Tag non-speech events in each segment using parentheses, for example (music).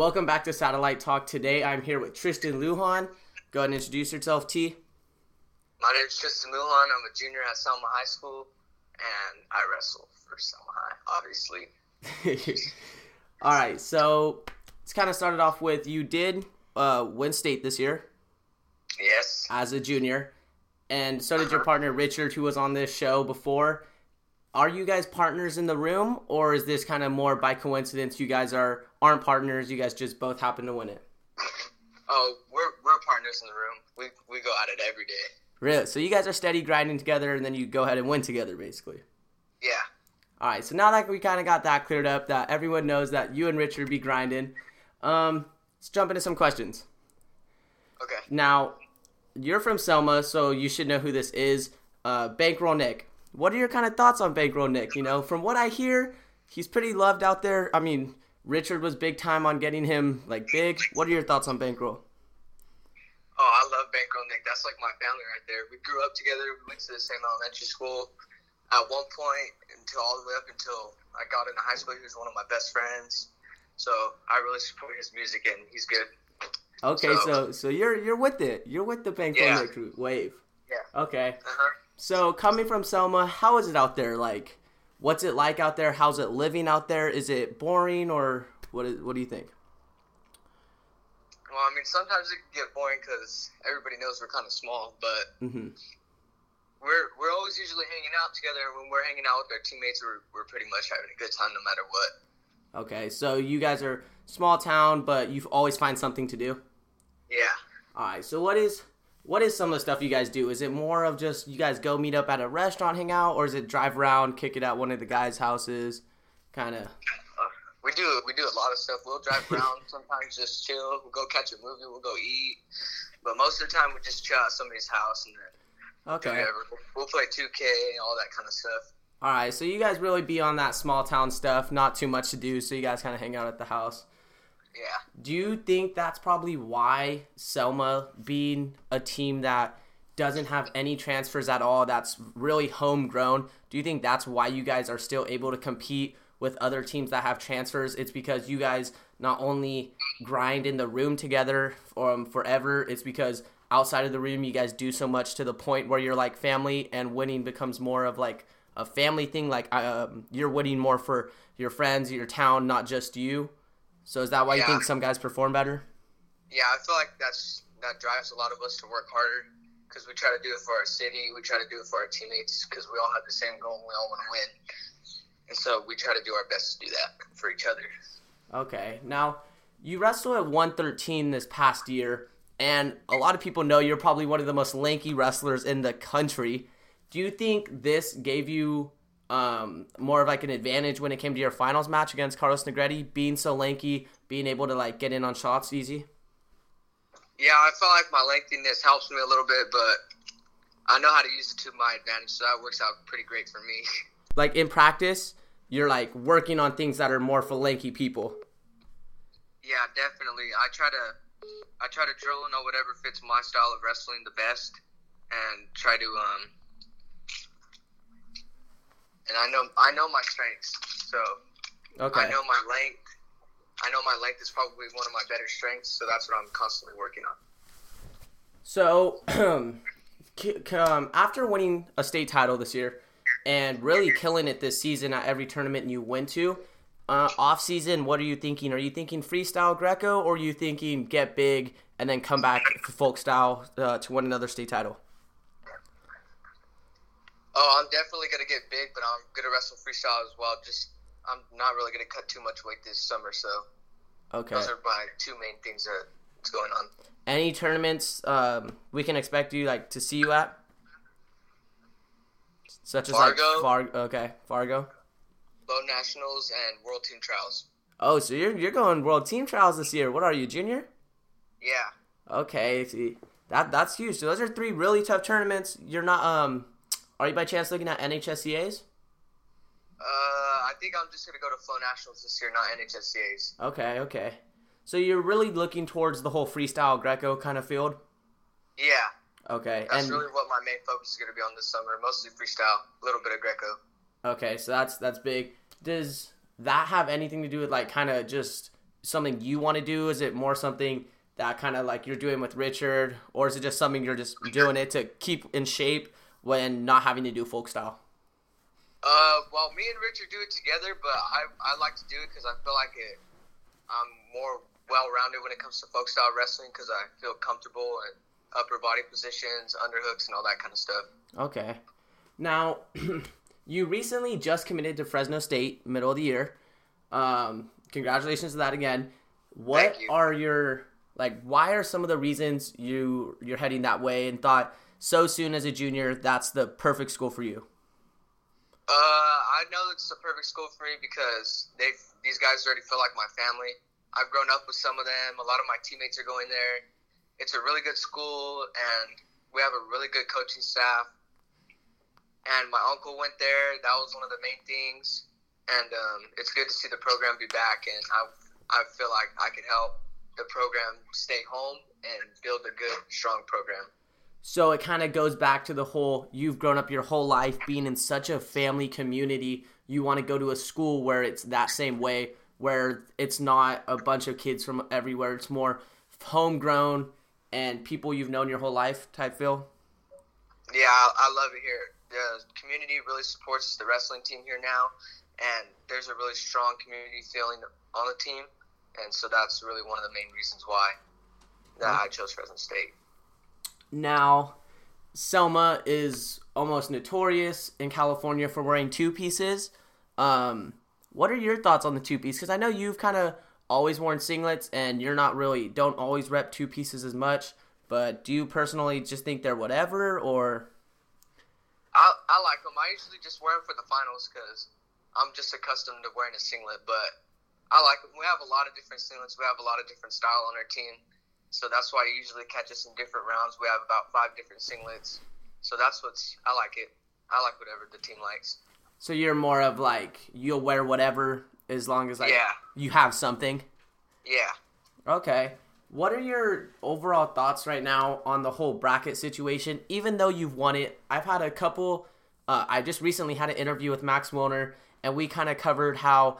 Welcome back to Satellite Talk. Today I'm here with Tristan Lujan. Go ahead and introduce yourself, T. My name is Tristan Lujan. I'm a junior at Selma High School, and I wrestle for Selma High, obviously. (laughs) All right, so it's kind of started off with you did uh, win state this year Yes. as a junior, and so did your Uh-huh. partner Richard, who was on this show before. Are you guys partners in the room, or is this kind of more by coincidence? You guys are aren't partners. You guys just both happen to win it. Oh, we're we're partners in the room. We we go at it every day. Really? So you guys are steady grinding together, and then you go ahead and win together, basically. Yeah. All right, so now that we kind of got that cleared up, that everyone knows that you and Richard be grinding, um, let's jump into some questions. Okay. Now, you're from Selma, so you should know who this is. Uh, Bankroll Nick. What are your kind of thoughts on Bankroll Nick? You know, from what I hear, he's pretty loved out there. I mean, Richard was big time on getting him like big. What are your thoughts on Bankroll? Oh, I love Bankroll Nick. That's like my family right there. We grew up together. We went to the same elementary school. At one point, until all the way up until I got into high school, he was one of my best friends. So I really support his music, and he's good. Okay, So- so so you're you're with it. You're with the Bankroll Yeah. Nick wave. Yeah. Okay. Uh-huh. So coming from Selma, how is it out there? Like, what's it like out there? How's it living out there? Is it boring or what? Is, what do you think? Well, I mean, sometimes it can get boring because everybody knows we're kind of small, but hmm we're we're always usually hanging out together. and When we're hanging out with our teammates, we're we're pretty much having a good time no matter what. Okay, so you guys are small town, but you always find something to do. Yeah. All right. So what is what is some of the stuff you guys do? Is it more of just you guys go meet up at a restaurant, hang out, or is it drive around, kick it at one of the guys' houses, kind of? Uh, we do we do a lot of stuff. We'll drive (laughs) around sometimes, just chill. We'll go catch a movie. We'll go eat. But most of the time, we just chill at somebody's house and then Okay. whatever. We'll play 2K, all that kind of stuff. All right. So you guys really be on that small town stuff. Not too much to do, so you guys kind of hang out at the house. Yeah. Do you think that's probably why Selma, being a team that doesn't have any transfers at all, that's really homegrown, do you think that's why you guys are still able to compete with other teams that have transfers? It's because you guys not only grind in the room together um, forever, it's because outside of the room you guys do so much to the point where you're like family and winning becomes more of like a family thing. Like um, you're winning more for your friends, your town, not just you. So is that why you think some guys perform better? Yeah, I feel like that's that drives a lot of us to work harder because we try to do it for our city. We try to do it for our teammates because we all have the same goal. and We all want to win, and so we try to do our best to do that for each other. Okay. Now, you wrestled at 113 this past year, and a lot of people know you're probably one of the most lanky wrestlers in the country. Do you think this gave you um, more of like an advantage when it came to your finals match against Carlos Negretti, being so lanky, being able to like get in on shots easy? Yeah, I feel like my lengthiness helps me a little bit, but I know how to use it to my advantage, so that works out pretty great for me. (laughs) Like in practice, you're like working on things that are more for lanky people. Yeah, definitely. I try to I try to drill and know whatever fits my style of wrestling the best, and try to um. And I know I know my strengths, so Okay. I know my length. I know my length is probably one of my better strengths, so that's what I'm constantly working on. So, (clears throat) um, after winning a state title this year and really killing it this season at every tournament you went to, uh, off season, what are you thinking? Are you thinking freestyle Greco or are you thinking get big and then come back for folk style uh, to win another state title? Oh, I'm definitely gonna get big, but I'm gonna wrestle freestyle as well. Just I'm not really gonna cut too much weight this summer, so Okay. those are my two main things that's going on. Any tournaments um, we can expect you like to see you at? Such as Fargo. like Fargo. Okay, Fargo. Flow Nationals and world team trials. Oh, so you're you're going world team trials this year. What are you, junior? Yeah. Okay, see that that's huge. So those are three really tough tournaments. You're not um, are you by chance looking at NHSCA's? Uh, I think I'm just gonna go to Flow Nationals this year, not NHSCA's. Okay, okay. So you're really looking towards the whole freestyle Greco kind of field. Yeah, Okay, that's and really what my main focus is gonna be on this summer. Mostly freestyle, a little bit of Greco. okay, so that's that's big. Does that have anything to do with like kind of just something you want to do? Is it more something that kind of like you're doing with Richard, or is it just something you're just doing it to keep in shape when not having to do folk style? Uh, well, me and Richard do it together, but I, I like to do it because I feel like it. I'm more well-rounded when it comes to folk style wrestling because I feel comfortable in upper body positions, underhooks, and all that kind of stuff. Okay. Now, (clears throat) you recently just committed to Fresno State, middle of the year. Um, congratulations to that again. What Thank you. are your like? Why are some of the reasons you you're heading that way and thought so soon as a junior that's the perfect school for you? Uh, I know it's the perfect school for me because they these guys already feel like my family. I've grown up with some of them. A lot of my teammates are going there. It's a really good school, and we have a really good coaching staff. And my uncle went there. That was one of the main things. And um, it's good to see the program be back. And I, I feel like I can help the program stay home and build a good, strong program. So it kind of goes back to the whole you've grown up your whole life being in such a family community. You want to go to a school where it's that same way, where it's not a bunch of kids from everywhere. It's more homegrown and people you've known your whole life type feel. Yeah, I, I love it here. The community really supports the wrestling team here now, and there's a really strong community feeling on the team, and so that's really one of the main reasons why that I chose Fresno State. Now, Selma is almost notorious in California for wearing two pieces. Um, what are your thoughts on the two piece? Because I know you've kind of always worn singlets, and you're not really don't always rep two pieces as much. But do you personally just think they're whatever, or I, I like them. I usually just wear them for the finals because I'm just accustomed to wearing a singlet, but I like them. We have a lot of different singlets. We have a lot of different style on our team. So that's why you usually catch us in different rounds. We have about five different singlets. So that's what's I like it. I like whatever the team likes. so you're more of like you'll wear whatever as long as like Yeah. you have something? Yeah. Okay. What are your overall thoughts right now on the whole bracket situation? Even though you've won it, I've had a couple. Uh, I just recently had an interview with Max Wilner, and we kind of covered how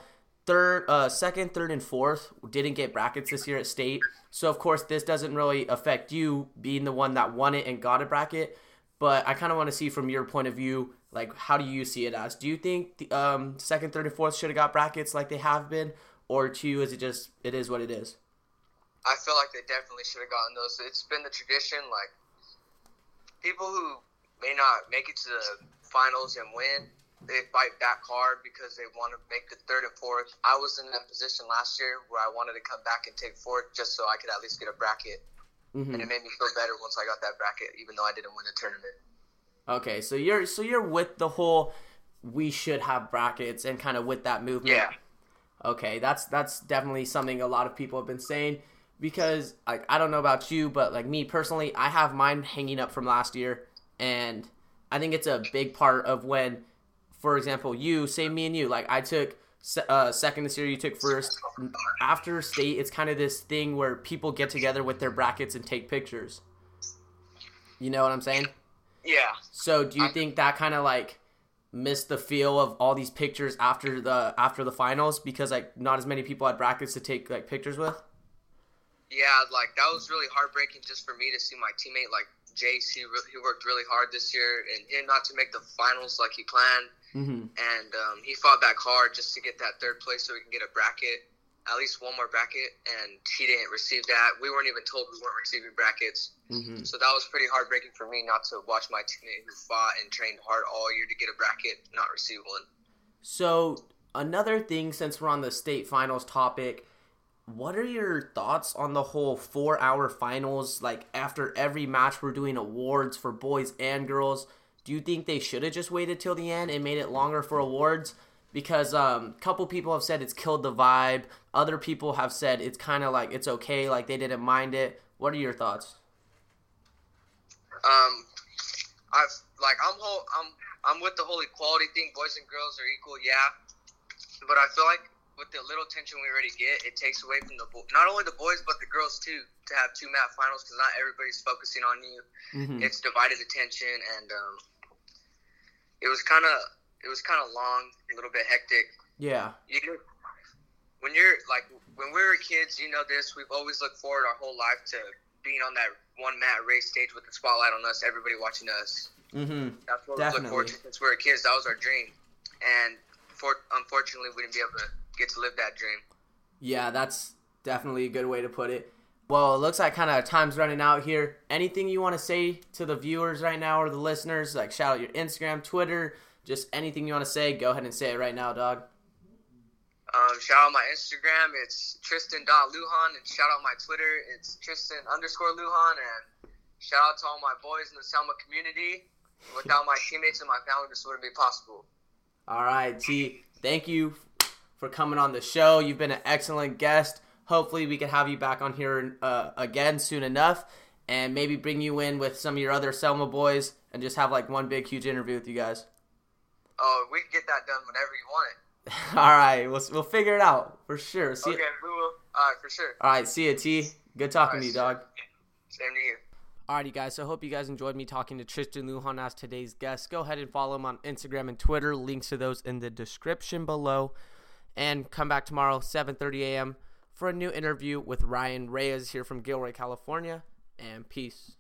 third, uh, second, third, and fourth didn't get brackets this year at state. So of course, this doesn't really affect you being the one that won it and got a bracket. But I kind of want to see from your point of view, like how do you see it as? Do you think the um, second, third, and fourth should have got brackets like they have been, or to you is it just it is what it is? I feel like they definitely should have gotten those. It's been the tradition. Like people who may not make it to the finals and win, they fight back hard because they want to make the third and fourth. I was in that position last year where I wanted to come back and take fourth just so I could at least get a bracket, Mhm. and it made me feel better once I got that bracket, even though I didn't win the tournament. Okay, so you're so you're with the whole we should have brackets and kind of with that movement. Yeah. Okay, that's that's definitely something a lot of people have been saying because like I don't know about you, but like me personally, I have mine hanging up from last year, and I think it's a big part of when, for example, you say me and you like I took uh, second this year, you took first. After state, it's kind of this thing where people get together with their brackets and take pictures. You know what I'm saying? Yeah. So do you I- think that kind of like missed the feel of all these pictures after the after the finals because like not as many people had brackets to take like pictures with? Yeah, like that was really heartbreaking just for me to see my teammate like Jace. He re- he worked really hard this year, and him not to make the finals like he planned. Mm-hmm. and um, he fought back hard just to get that third place so we can get a bracket, at least one more bracket, and he didn't receive that. We weren't even told we weren't receiving brackets, Mm-hmm. so that was pretty heartbreaking for me not to watch my teammate who fought and trained hard all year to get a bracket not receive one. So another thing, since we're on the state finals topic, what are your thoughts on the whole four-hour finals? Like after every match, we're doing awards for boys and girls. Do you think they should have just waited till the end and made it longer for awards? Because um, a couple people have said it's killed the vibe. Other people have said it's kind of like it's okay, like they didn't mind it. What are your thoughts? Um, I've like I'm whole I'm I'm with the whole equality thing. Boys and girls are equal, yeah. But I feel like with the little tension we already get, it takes away from the bo- not only the boys but the girls too to have two mat finals because not everybody's focusing on you. Mm-hmm. It's divided attention, and um, it was kind of it was kind of long, a little bit hectic. Yeah. You can, when you're like when we were kids, you know this, we've always looked forward our whole life to being on that one mat race stage with the spotlight on us, everybody watching us. Mm-hmm. That's what we looked forward to since we were kids. That was our dream, and for, unfortunately, we didn't be able to get to live that dream. Yeah, that's definitely a good way to put it. Well, it looks like kind of time's running out here. Anything you want to say to the viewers right now or the listeners? Like shout out your Instagram, Twitter, just anything you want to say. Go ahead and say it right now, dog. Um, shout out my Instagram, it's Tristan.Lujan, and shout out my Twitter, it's Tristan underscore Lujan, and shout out to all my boys in the Selma community. Without my teammates and my family, this wouldn't be possible. All right, T. Thank you for coming on the show. You've been an excellent guest. Hopefully, we can have you back on here uh, again soon enough, and maybe bring you in with some of your other Selma boys, and just have like one big, huge interview with you guys. Oh, we can get that done whenever you want it. (laughs) All right, we'll we'll figure it out for sure. See okay, you. we will. All right, for sure. All right, see you, T. Good talking right, to you, dog. Same to you. Alrighty, guys. So I hope you guys enjoyed me talking to Tristan Lujan as today's guest. Go ahead and follow him on Instagram and Twitter. Links to those in the description below. And come back tomorrow, 7:30 a.m. for a new interview with Ryan Reyes here from Gilroy, California. And peace.